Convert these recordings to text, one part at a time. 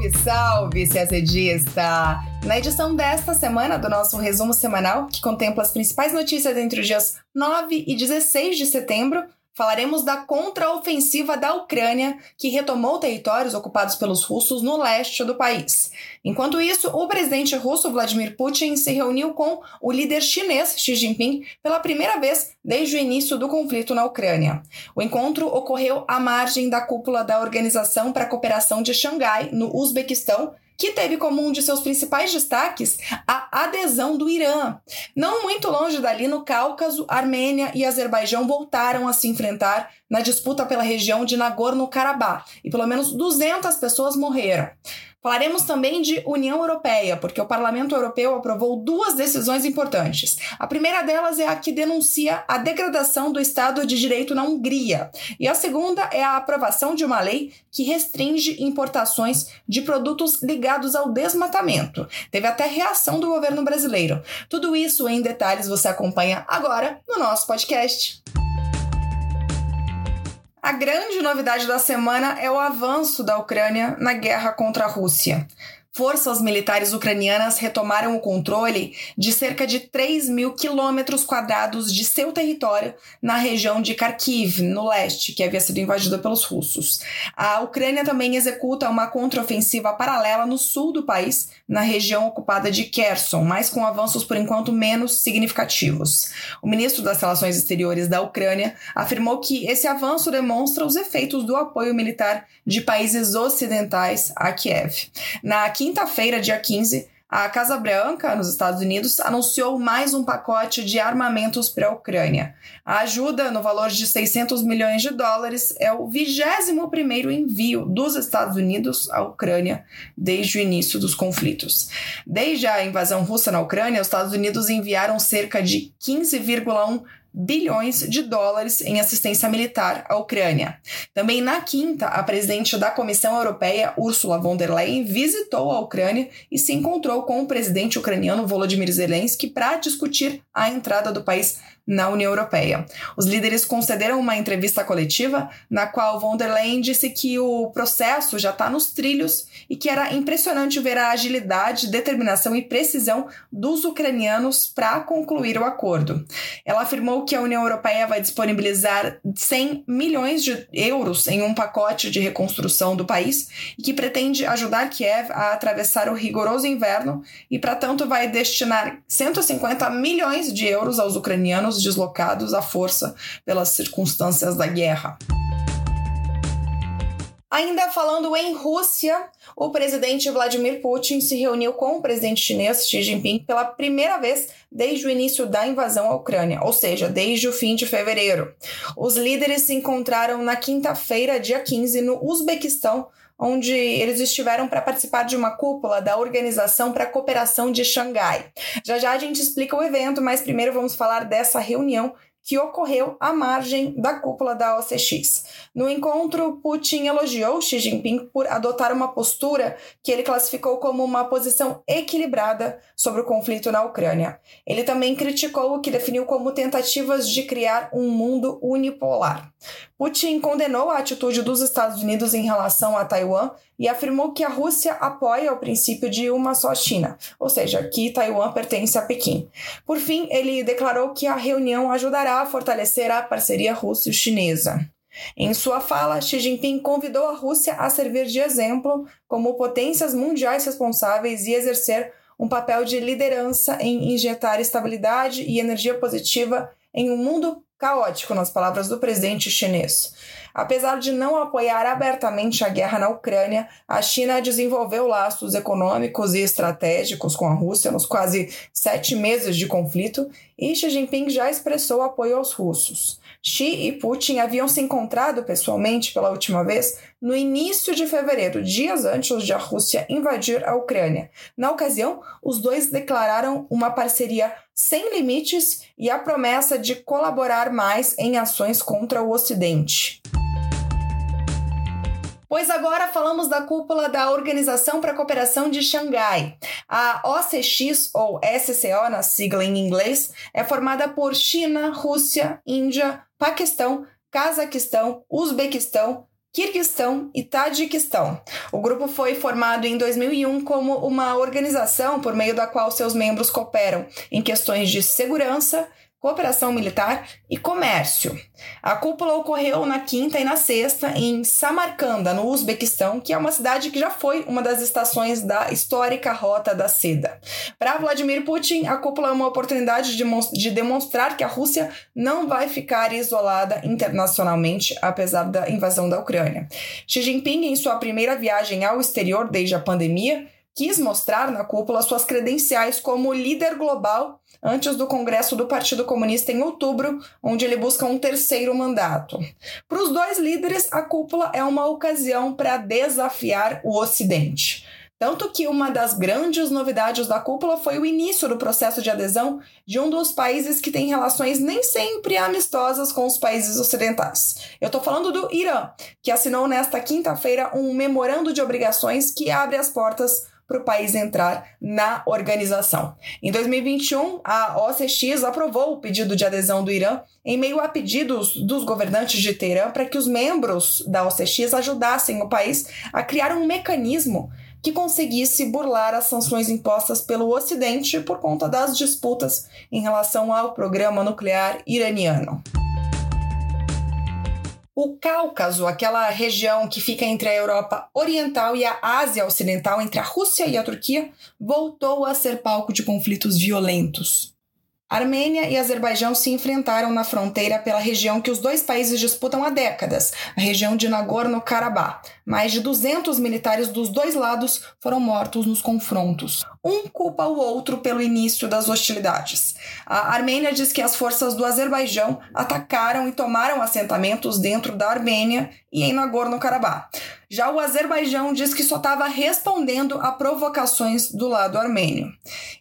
Salve, salve, CACDista! Na edição desta semana do nosso resumo semanal, que contempla as principais notícias entre os dias 9 e 16 de setembro, Falaremos da contraofensiva da Ucrânia, que retomou territórios ocupados pelos russos no leste do país. Enquanto isso, o presidente russo Vladimir Putin se reuniu com o líder chinês Xi Jinping pela primeira vez desde o início do conflito na Ucrânia. O encontro ocorreu à margem da cúpula da Organização para a Cooperação de Xangai, no Uzbequistão, que teve como um de seus principais destaques a adesão do Irã. Não muito longe dali, no Cáucaso, Armênia e Azerbaijão voltaram a se enfrentar na disputa pela região de Nagorno-Karabakh e pelo menos 200 pessoas morreram. Falaremos também de União Europeia, porque o Parlamento Europeu aprovou duas decisões importantes. A primeira delas é a que denuncia a degradação do Estado de Direito na Hungria, e a segunda é a aprovação de uma lei que restringe importações de produtos ligados ao desmatamento. Teve até reação do governo brasileiro. Tudo isso em detalhes você acompanha agora no nosso podcast. A grande novidade da semana é o avanço da Ucrânia na guerra contra a Rússia forças militares ucranianas retomaram o controle de cerca de 3 mil quilômetros quadrados de seu território na região de Kharkiv, no leste, que havia sido invadida pelos russos. A Ucrânia também executa uma contraofensiva paralela no sul do país, na região ocupada de Kherson, mas com avanços por enquanto menos significativos. O ministro das Relações Exteriores da Ucrânia afirmou que esse avanço demonstra os efeitos do apoio militar de países ocidentais a Kiev. Na quinta-feira, dia 15, a Casa Branca, nos Estados Unidos, anunciou mais um pacote de armamentos para a Ucrânia. A ajuda, no valor de 600 milhões de dólares, é o 21º envio dos Estados Unidos à Ucrânia desde o início dos conflitos. Desde a invasão russa na Ucrânia, os Estados Unidos enviaram cerca de 15,1 bilhões de dólares em assistência militar à Ucrânia. Também na quinta, a presidente da Comissão Europeia, Ursula von der Leyen, visitou a Ucrânia e se encontrou com o presidente ucraniano Volodymyr Zelensky para discutir a entrada do país na União Europeia. Os líderes concederam uma entrevista coletiva na qual von der Leyen disse que o processo já está nos trilhos e que era impressionante ver a agilidade, determinação e precisão dos ucranianos para concluir o acordo. Ela afirmou que a União Europeia vai disponibilizar 100 milhões de euros em um pacote de reconstrução do país e que pretende ajudar Kiev a atravessar o rigoroso inverno e, para tanto, vai destinar 150 milhões de euros aos ucranianos deslocados à força pelas circunstâncias da guerra. Ainda falando em Rússia, o presidente Vladimir Putin se reuniu com o presidente chinês Xi Jinping pela primeira vez desde o início da invasão à Ucrânia, ou seja, desde o fim de fevereiro. Os líderes se encontraram na quinta-feira, dia 15, no Uzbequistão, onde eles estiveram para participar de uma cúpula da Organização para a Cooperação de Xangai. Já já a gente explica o evento, mas primeiro vamos falar dessa reunião que ocorreu à margem da cúpula da OCX. No encontro, Putin elogiou Xi Jinping por adotar uma postura que ele classificou como uma posição equilibrada sobre o conflito na Ucrânia. Ele também criticou o que definiu como tentativas de criar um mundo unipolar. Putin condenou a atitude dos Estados Unidos em relação a Taiwan e afirmou que a Rússia apoia o princípio de uma só China, ou seja, que Taiwan pertence a Pequim. Por fim, ele declarou que a reunião ajudará a fortalecer a parceria russo-chinesa. Em sua fala, Xi Jinping convidou a Rússia a servir de exemplo como potências mundiais responsáveis e exercer um papel de liderança em injetar estabilidade e energia positiva em um mundo caótico, nas palavras do presidente chinês. Apesar de não apoiar abertamente a guerra na Ucrânia, a China desenvolveu laços econômicos e estratégicos com a Rússia nos quase sete meses de conflito e Xi Jinping já expressou apoio aos russos. Xi e Putin haviam se encontrado pessoalmente pela última vez no início de fevereiro, dias antes de a Rússia invadir a Ucrânia. Na ocasião, os dois declararam uma parceria sem limites e a promessa de colaborar mais em ações contra o Ocidente. Pois agora falamos da cúpula da Organização para a Cooperação de Xangai. A OCX, ou SCO na sigla em inglês, é formada por China, Rússia, Índia, Paquistão, Cazaquistão, Uzbequistão, Quirguistão e Tadiquistão. O grupo foi formado em 2001 como uma organização por meio da qual seus membros cooperam em questões de segurança, cooperação militar e comércio. A cúpula ocorreu na quinta e na sexta em Samarcanda, no Uzbequistão, que é uma cidade que já foi uma das estações da histórica Rota da Seda. Para Vladimir Putin, a cúpula é uma oportunidade de demonstrar que a Rússia não vai ficar isolada internacionalmente, apesar da invasão da Ucrânia. Xi Jinping, em sua primeira viagem ao exterior desde a pandemia, quis mostrar na cúpula suas credenciais como líder global antes do Congresso do Partido Comunista em outubro, onde ele busca um terceiro mandato. Para os dois líderes, a cúpula é uma ocasião para desafiar o Ocidente. Tanto que uma das grandes novidades da cúpula foi o início do processo de adesão de um dos países que tem relações nem sempre amistosas com os países ocidentais. Eu estou falando do Irã, que assinou nesta quinta-feira um memorando de obrigações que abre as portas para o país entrar na organização. Em 2021, a OCX aprovou o pedido de adesão do Irã em meio a pedidos dos governantes de Teherã para que os membros da OCX ajudassem o país a criar um mecanismo que conseguisse burlar as sanções impostas pelo Ocidente por conta das disputas em relação ao programa nuclear iraniano. O Cáucaso, aquela região que fica entre a Europa Oriental e a Ásia Ocidental, entre a Rússia e a Turquia, voltou a ser palco de conflitos violentos. Armênia e Azerbaijão se enfrentaram na fronteira pela região que os dois países disputam há décadas, a região de Nagorno-Karabakh. Mais de 200 militares dos dois lados foram mortos nos confrontos. Um culpa o outro pelo início das hostilidades. A Armênia diz que as forças do Azerbaijão atacaram e tomaram assentamentos dentro da Armênia e em Nagorno-Karabakh. Já o Azerbaijão diz que só estava respondendo a provocações do lado armênio.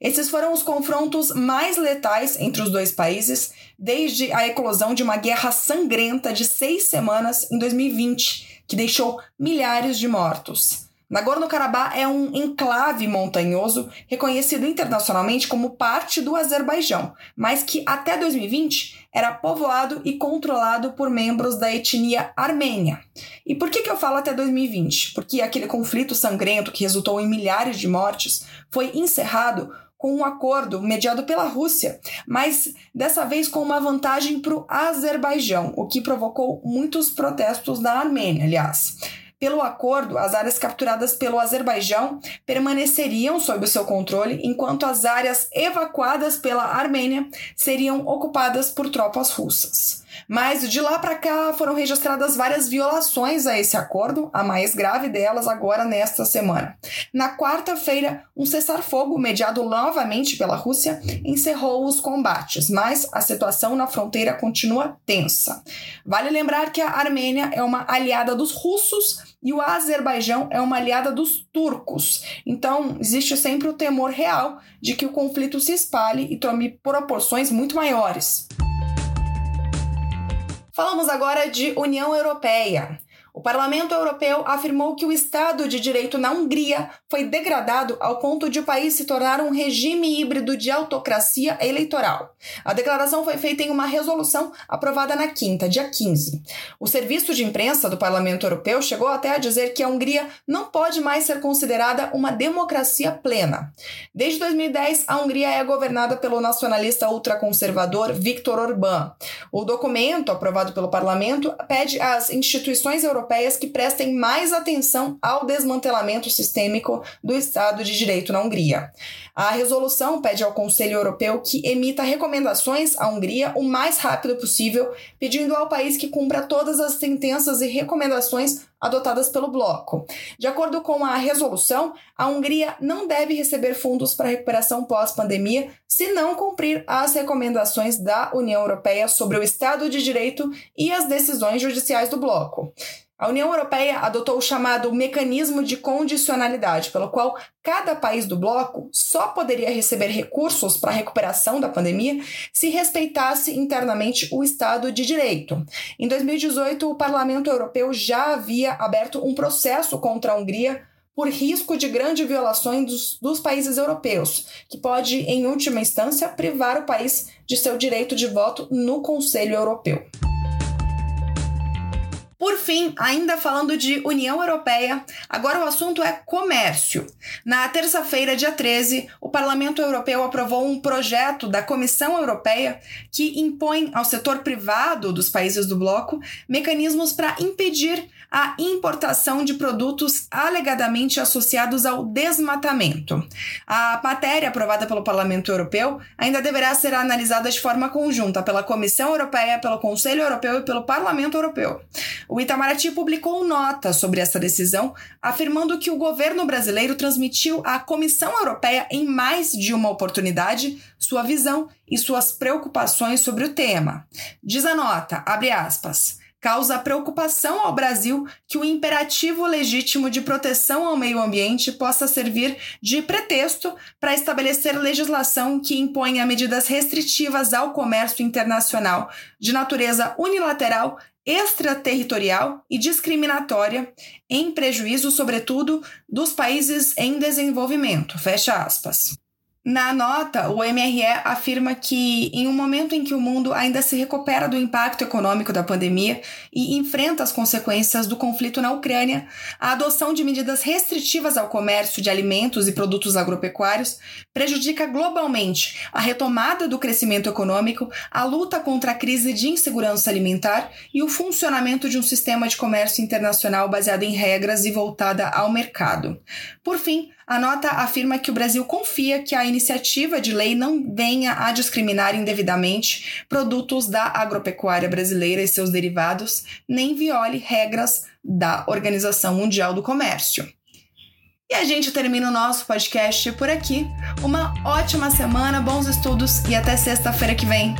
Esses foram os confrontos mais letais entre os dois países desde a eclosão de uma guerra sangrenta de seis semanas em 2020, que deixou milhares de mortos. Nagorno-Karabakh é um enclave montanhoso reconhecido internacionalmente como parte do Azerbaijão, mas que até 2020 era povoado e controlado por membros da etnia armênia. E por que, que eu falo até 2020? Porque aquele conflito sangrento que resultou em milhares de mortes foi encerrado com um acordo mediado pela Rússia, mas dessa vez com uma vantagem para o Azerbaijão, o que provocou muitos protestos da Armênia, aliás. Pelo acordo, as áreas capturadas pelo Azerbaijão permaneceriam sob o seu controle, enquanto as áreas evacuadas pela Armênia seriam ocupadas por tropas russas. Mas de lá para cá foram registradas várias violações a esse acordo, a mais grave delas agora nesta semana. Na quarta-feira, um cessar-fogo mediado novamente pela Rússia encerrou os combates, mas a situação na fronteira continua tensa. Vale lembrar que a Armênia é uma aliada dos russos e o Azerbaijão é uma aliada dos turcos. Então, existe sempre o temor real de que o conflito se espalhe e tome proporções muito maiores. Falamos agora de União Europeia. O Parlamento Europeu afirmou que o Estado de Direito na Hungria foi degradado ao ponto de o país se tornar um regime híbrido de autocracia eleitoral. A declaração foi feita em uma resolução aprovada na quinta, dia 15. O serviço de imprensa do Parlamento Europeu chegou até a dizer que a Hungria não pode mais ser considerada uma democracia plena. Desde 2010, a Hungria é governada pelo nacionalista ultraconservador Viktor Orbán. O documento aprovado pelo parlamento pede às instituições europeias europeias que prestem mais atenção ao desmantelamento sistêmico do Estado de Direito na Hungria. A resolução pede ao Conselho Europeu que emita recomendações à Hungria o mais rápido possível, pedindo ao país que cumpra todas as sentenças e recomendações adotadas pelo bloco. De acordo com a resolução, a Hungria não deve receber fundos para recuperação pós-pandemia se não cumprir as recomendações da União Europeia sobre o Estado de Direito e as decisões judiciais do bloco. A União Europeia adotou o chamado mecanismo de condicionalidade, pelo qual cada país do bloco só poderia receber recursos para a recuperação da pandemia se respeitasse internamente o Estado de Direito. Em 2018, o Parlamento Europeu já havia aberto um processo contra a Hungria por risco de grande violações dos, dos, países europeus, que pode, em última instância, privar o país de seu direito de voto no Conselho Europeu. Por fim, ainda falando de União Europeia, agora o assunto é comércio. Na terça-feira, dia 13, o Parlamento Europeu aprovou um projeto da Comissão Europeia que impõe ao setor privado dos países do bloco mecanismos para impedir a importação de produtos alegadamente associados ao desmatamento. A matéria aprovada pelo Parlamento Europeu ainda deverá ser analisada de forma conjunta pela Comissão Europeia, pelo Conselho Europeu e pelo Parlamento Europeu. O Itamaraty publicou nota sobre essa decisão, afirmando que o governo brasileiro transmitiu à Comissão Europeia em mais de uma oportunidade sua visão e suas preocupações sobre o tema. Diz a nota, abre aspas, causa preocupação ao Brasil que o imperativo legítimo de proteção ao meio ambiente possa servir de pretexto para estabelecer legislação que imponha medidas restritivas ao comércio internacional de natureza unilateral extraterritorial e discriminatória, em prejuízo, sobretudo, dos países em desenvolvimento. Fecha aspas. Na nota, o MRE afirma que, em um momento em que o mundo ainda se recupera do impacto econômico da pandemia e enfrenta as consequências do conflito na Ucrânia, a adoção de medidas restritivas ao comércio de alimentos e produtos agropecuários prejudica globalmente a retomada do crescimento econômico, a luta contra a crise de insegurança alimentar e o funcionamento de um sistema de comércio internacional baseado em regras e voltada ao mercado. Por fim, a nota afirma que o Brasil confia que a iniciativa de lei não venha a discriminar indevidamente produtos da agropecuária brasileira e seus derivados, nem viole regras da Organização Mundial do Comércio. E a gente termina o nosso podcast por aqui. Uma ótima semana, bons estudos e até sexta-feira que vem.